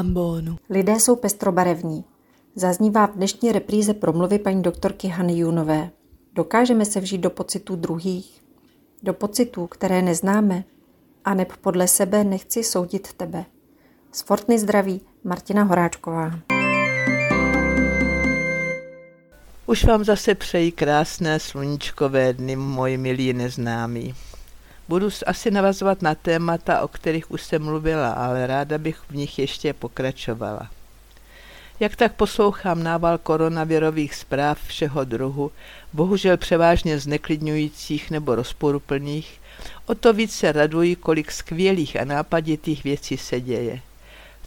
ambonu. Lidé jsou pestrobarevní. Zaznívá v dnešní repríze promluvy paní doktorky Hany Junové. Dokážeme se vžít do pocitů druhých, do pocitů, které neznáme, a neb podle sebe nechci soudit tebe. Z Fortny zdraví Martina Horáčková. Už vám zase přeji krásné sluníčkové dny, moji milí neznámí. Budu asi navazovat na témata, o kterých už jsem mluvila, ale ráda bych v nich ještě pokračovala. Jak tak poslouchám nával koronavirových zpráv všeho druhu, bohužel převážně zneklidňujících nebo rozporuplných, o to více raduji, kolik skvělých a nápaditých věcí se děje.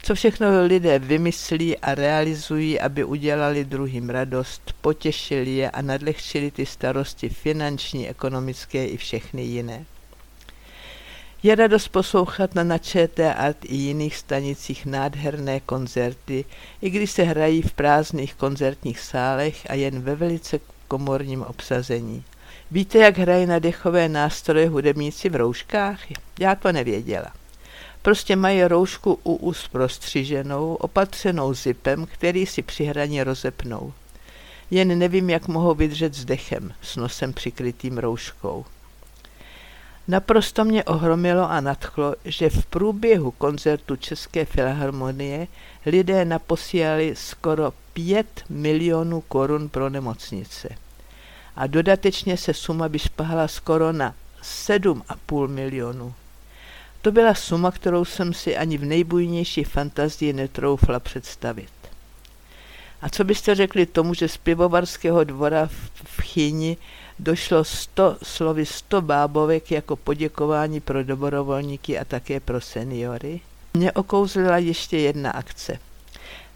Co všechno lidé vymyslí a realizují, aby udělali druhým radost, potěšili je a nadlehčili ty starosti finanční, ekonomické i všechny jiné. Je radost poslouchat na načeté art i jiných stanicích nádherné koncerty, i když se hrají v prázdných koncertních sálech a jen ve velice komorním obsazení. Víte, jak hrají na dechové nástroje hudebníci v rouškách? Já to nevěděla. Prostě mají roušku u úst prostřiženou, opatřenou zipem, který si při hraní rozepnou. Jen nevím, jak mohou vydržet s dechem, s nosem přikrytým rouškou. Naprosto mě ohromilo a nadchlo, že v průběhu koncertu České filharmonie lidé naposílali skoro 5 milionů korun pro nemocnice. A dodatečně se suma vyšpahala skoro na 7,5 milionů. To byla suma, kterou jsem si ani v nejbujnější fantazii netroufla představit. A co byste řekli tomu, že z pivovarského dvora v Chyni došlo sto, slovy sto bábovek jako poděkování pro dobrovolníky a také pro seniory? Mě okouzlila ještě jedna akce.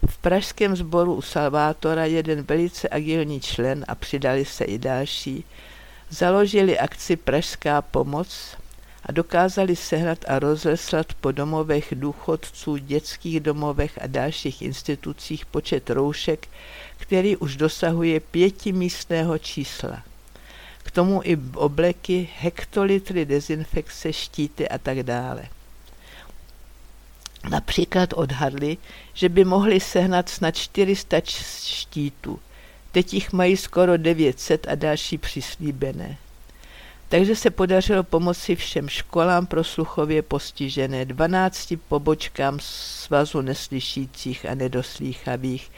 V pražském sboru u Salvátora jeden velice agilní člen a přidali se i další, založili akci Pražská pomoc a dokázali sehnat a rozeslat po domovech důchodců, dětských domovech a dalších institucích počet roušek, který už dosahuje pětimístného čísla. K tomu i obleky, hektolitry dezinfekce, štíty a tak dále. Například odhadli, že by mohli sehnat snad 400 štítů. Teď jich mají skoro 900 a další přislíbené. Takže se podařilo pomoci všem školám pro sluchově postižené, 12 pobočkám svazu neslyšících a nedoslýchavých,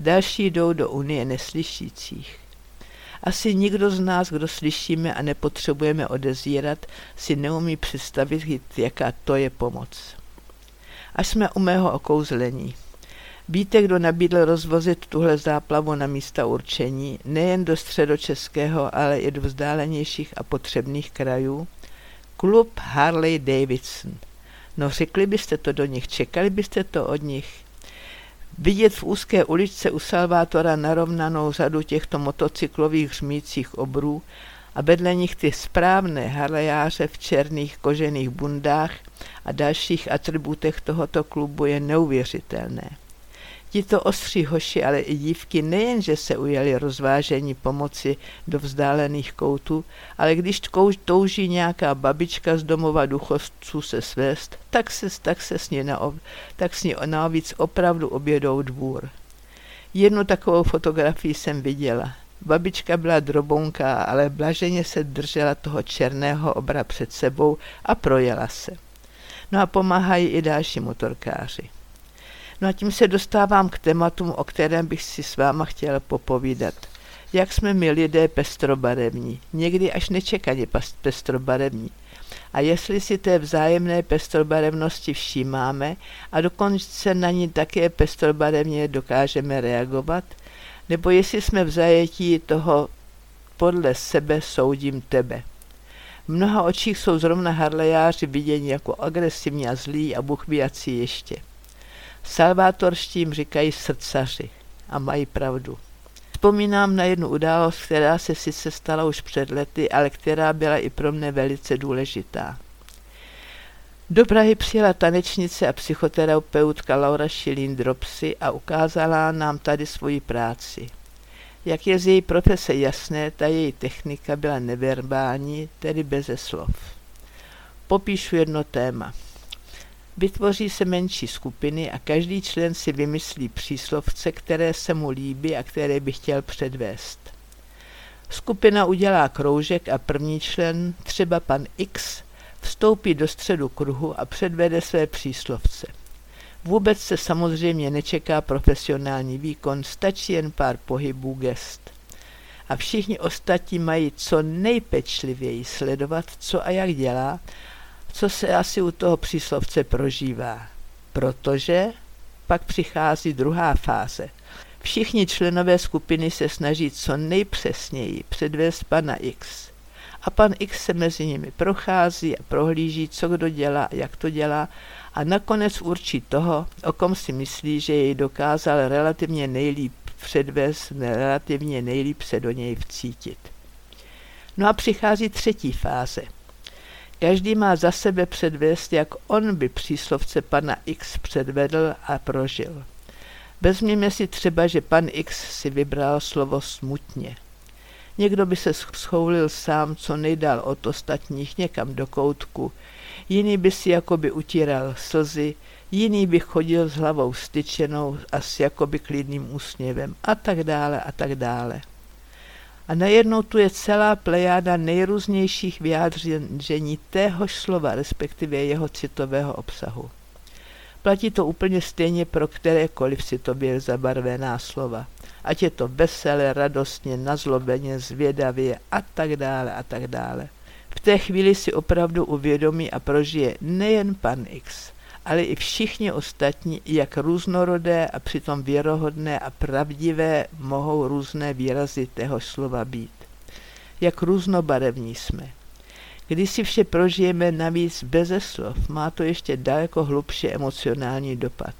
další jdou do Unie neslyšících. Asi nikdo z nás, kdo slyšíme a nepotřebujeme odezírat, si neumí představit, jaká to je pomoc. Až jsme u mého okouzlení. Víte, kdo nabídl rozvozit tuhle záplavu na místa určení, nejen do středočeského, ale i do vzdálenějších a potřebných krajů? Klub Harley Davidson. No řekli byste to do nich, čekali byste to od nich? Vidět v úzké uličce u Salvátora narovnanou řadu těchto motocyklových hřmících obrů a vedle nich ty správné harlejáře v černých kožených bundách a dalších atributech tohoto klubu je neuvěřitelné. Tito ostří hoši, ale i dívky nejenže se ujali rozvážení pomoci do vzdálených koutů, ale když touží nějaká babička z domova duchovců se svést, tak se, tak se s ní, na, tak s ní navíc opravdu obědou dvůr. Jednu takovou fotografii jsem viděla. Babička byla drobonká, ale blaženě se držela toho černého obra před sebou a projela se. No a pomáhají i další motorkáři. No a tím se dostávám k tématům, o kterém bych si s váma chtěla popovídat. Jak jsme my lidé pestrobarevní, někdy až nečekaně pestrobarevní. A jestli si té vzájemné pestrobarevnosti všímáme a dokonce na ní také pestrobarevně dokážeme reagovat, nebo jestli jsme v zajetí toho podle sebe soudím tebe. V mnoha očích jsou zrovna harlejáři viděni jako agresivní a zlí a buchvíjací ještě. Salvátorštím říkají srdcaři a mají pravdu. Vzpomínám na jednu událost, která se sice stala už před lety, ale která byla i pro mne velice důležitá. Do Prahy přijela tanečnice a psychoterapeutka Laura Šilín Dropsy a ukázala nám tady svoji práci. Jak je z její profese jasné, ta její technika byla neverbální, tedy beze slov. Popíšu jedno téma – Vytvoří se menší skupiny a každý člen si vymyslí příslovce, které se mu líbí a které by chtěl předvést. Skupina udělá kroužek a první člen, třeba pan X, vstoupí do středu kruhu a předvede své příslovce. Vůbec se samozřejmě nečeká profesionální výkon, stačí jen pár pohybů gest. A všichni ostatní mají co nejpečlivěji sledovat, co a jak dělá, co se asi u toho příslovce prožívá. Protože pak přichází druhá fáze. Všichni členové skupiny se snaží co nejpřesněji předvést pana X. A pan X se mezi nimi prochází a prohlíží, co kdo dělá a jak to dělá a nakonec určí toho, o kom si myslí, že jej dokázal relativně nejlíp předvést, relativně nejlíp se do něj vcítit. No a přichází třetí fáze. Každý má za sebe předvést, jak on by příslovce pana X předvedl a prožil. Vezměme si třeba, že pan X si vybral slovo smutně. Někdo by se schoulil sám co nejdál od ostatních někam do koutku, jiný by si jakoby utíral slzy, jiný by chodil s hlavou styčenou a s jakoby klidným úsměvem a tak dále a tak dále. A najednou tu je celá plejáda nejrůznějších vyjádření téhož slova, respektive jeho citového obsahu. Platí to úplně stejně pro kterékoliv citově zabarvená slova. Ať je to veselé, radostně, nazlobeně, zvědavě a tak dále a tak dále. V té chvíli si opravdu uvědomí a prožije nejen pan X, ale i všichni ostatní, jak různorodé a přitom věrohodné a pravdivé mohou různé výrazy téhož slova být. Jak různobarevní jsme. Když si vše prožijeme navíc beze slov, má to ještě daleko hlubší emocionální dopad.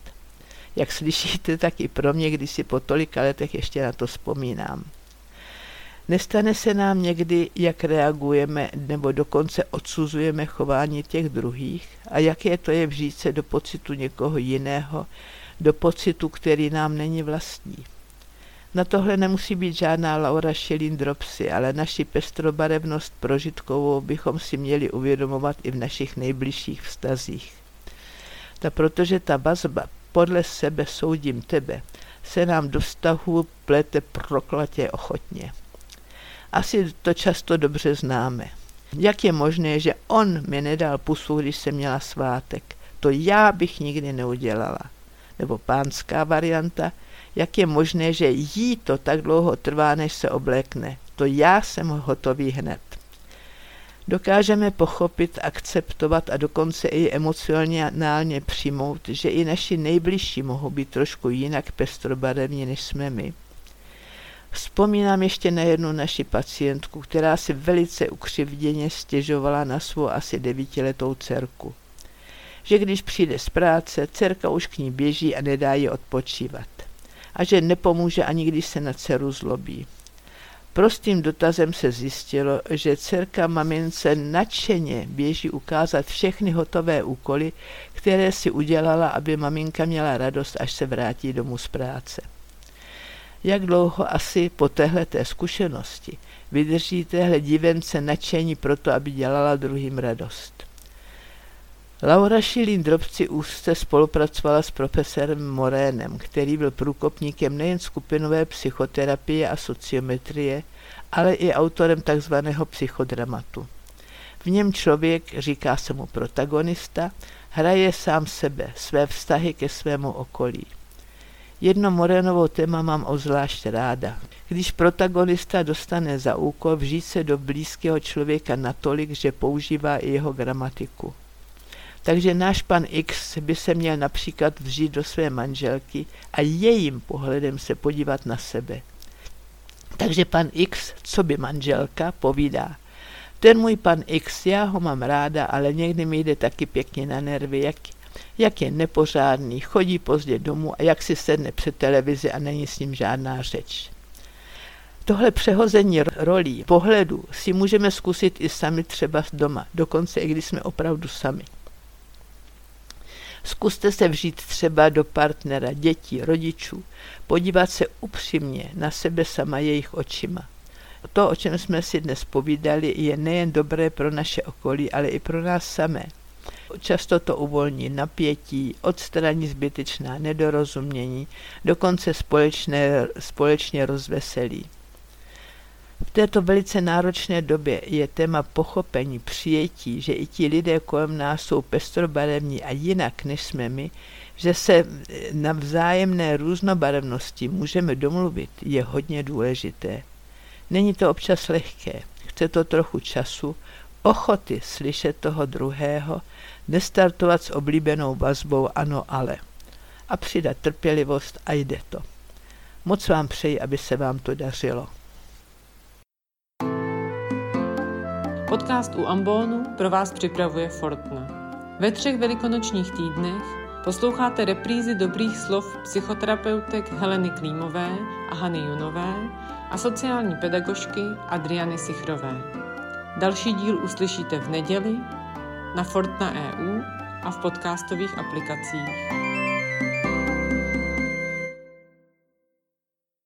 Jak slyšíte, tak i pro mě, když si po tolika letech ještě na to vzpomínám. Nestane se nám někdy, jak reagujeme nebo dokonce odsuzujeme chování těch druhých a jaké to je vžít se do pocitu někoho jiného, do pocitu, který nám není vlastní. Na tohle nemusí být žádná Laura Schilling-Dropsy, ale naši pestrobarevnost prožitkovou bychom si měli uvědomovat i v našich nejbližších vztazích. Ta protože ta vazba, podle sebe soudím tebe, se nám do vztahu plete proklatě ochotně. Asi to často dobře známe. Jak je možné, že on mi nedal pusu, když jsem měla svátek? To já bych nikdy neudělala. Nebo pánská varianta, jak je možné, že jí to tak dlouho trvá, než se oblékne? To já jsem hotový hned. Dokážeme pochopit, akceptovat a dokonce i emocionálně přijmout, že i naši nejbližší mohou být trošku jinak pestrobarevní, než jsme my. Vzpomínám ještě na jednu naši pacientku, která si velice ukřivděně stěžovala na svou asi devítiletou dcerku. Že když přijde z práce, dcerka už k ní běží a nedá ji odpočívat. A že nepomůže ani když se na dceru zlobí. Prostým dotazem se zjistilo, že dcerka mamince nadšeně běží ukázat všechny hotové úkoly, které si udělala, aby maminka měla radost, až se vrátí domů z práce. Jak dlouho asi po téhle té zkušenosti vydrží téhle divence nadšení proto, aby dělala druhým radost? Laura Šilín Drobci úzce spolupracovala s profesorem Morénem, který byl průkopníkem nejen skupinové psychoterapie a sociometrie, ale i autorem takzvaného psychodramatu. V něm člověk, říká se mu protagonista, hraje sám sebe, své vztahy ke svému okolí. Jedno Morenovo téma mám obzvlášť ráda. Když protagonista dostane za úkol vžít se do blízkého člověka natolik, že používá i jeho gramatiku. Takže náš pan X by se měl například vžít do své manželky a jejím pohledem se podívat na sebe. Takže pan X, co by manželka, povídá. Ten můj pan X, já ho mám ráda, ale někdy mi jde taky pěkně na nervy, jak, jak je nepořádný, chodí pozdě domů a jak si sedne před televizi a není s ním žádná řeč. Tohle přehození rolí, pohledu si můžeme zkusit i sami třeba doma, dokonce i když jsme opravdu sami. Zkuste se vžít třeba do partnera, dětí, rodičů, podívat se upřímně na sebe sama jejich očima. To, o čem jsme si dnes povídali, je nejen dobré pro naše okolí, ale i pro nás samé. Často to uvolní napětí, odstraní zbytečná nedorozumění, dokonce společné, společně rozveselí. V této velice náročné době je téma pochopení, přijetí, že i ti lidé kolem nás jsou pestrobarevní a jinak, než jsme my, že se na vzájemné různobarevnosti můžeme domluvit, je hodně důležité. Není to občas lehké, chce to trochu času, ochoty slyšet toho druhého, nestartovat s oblíbenou vazbou ano ale a přidat trpělivost a jde to. Moc vám přeji, aby se vám to dařilo. Podcast u Ambonu pro vás připravuje Fortna. Ve třech velikonočních týdnech posloucháte reprízy dobrých slov psychoterapeutek Heleny Klímové a Hany Junové a sociální pedagožky Adriany Sichrové. Další díl uslyšíte v neděli na Fortna EU a v podcastových aplikacích.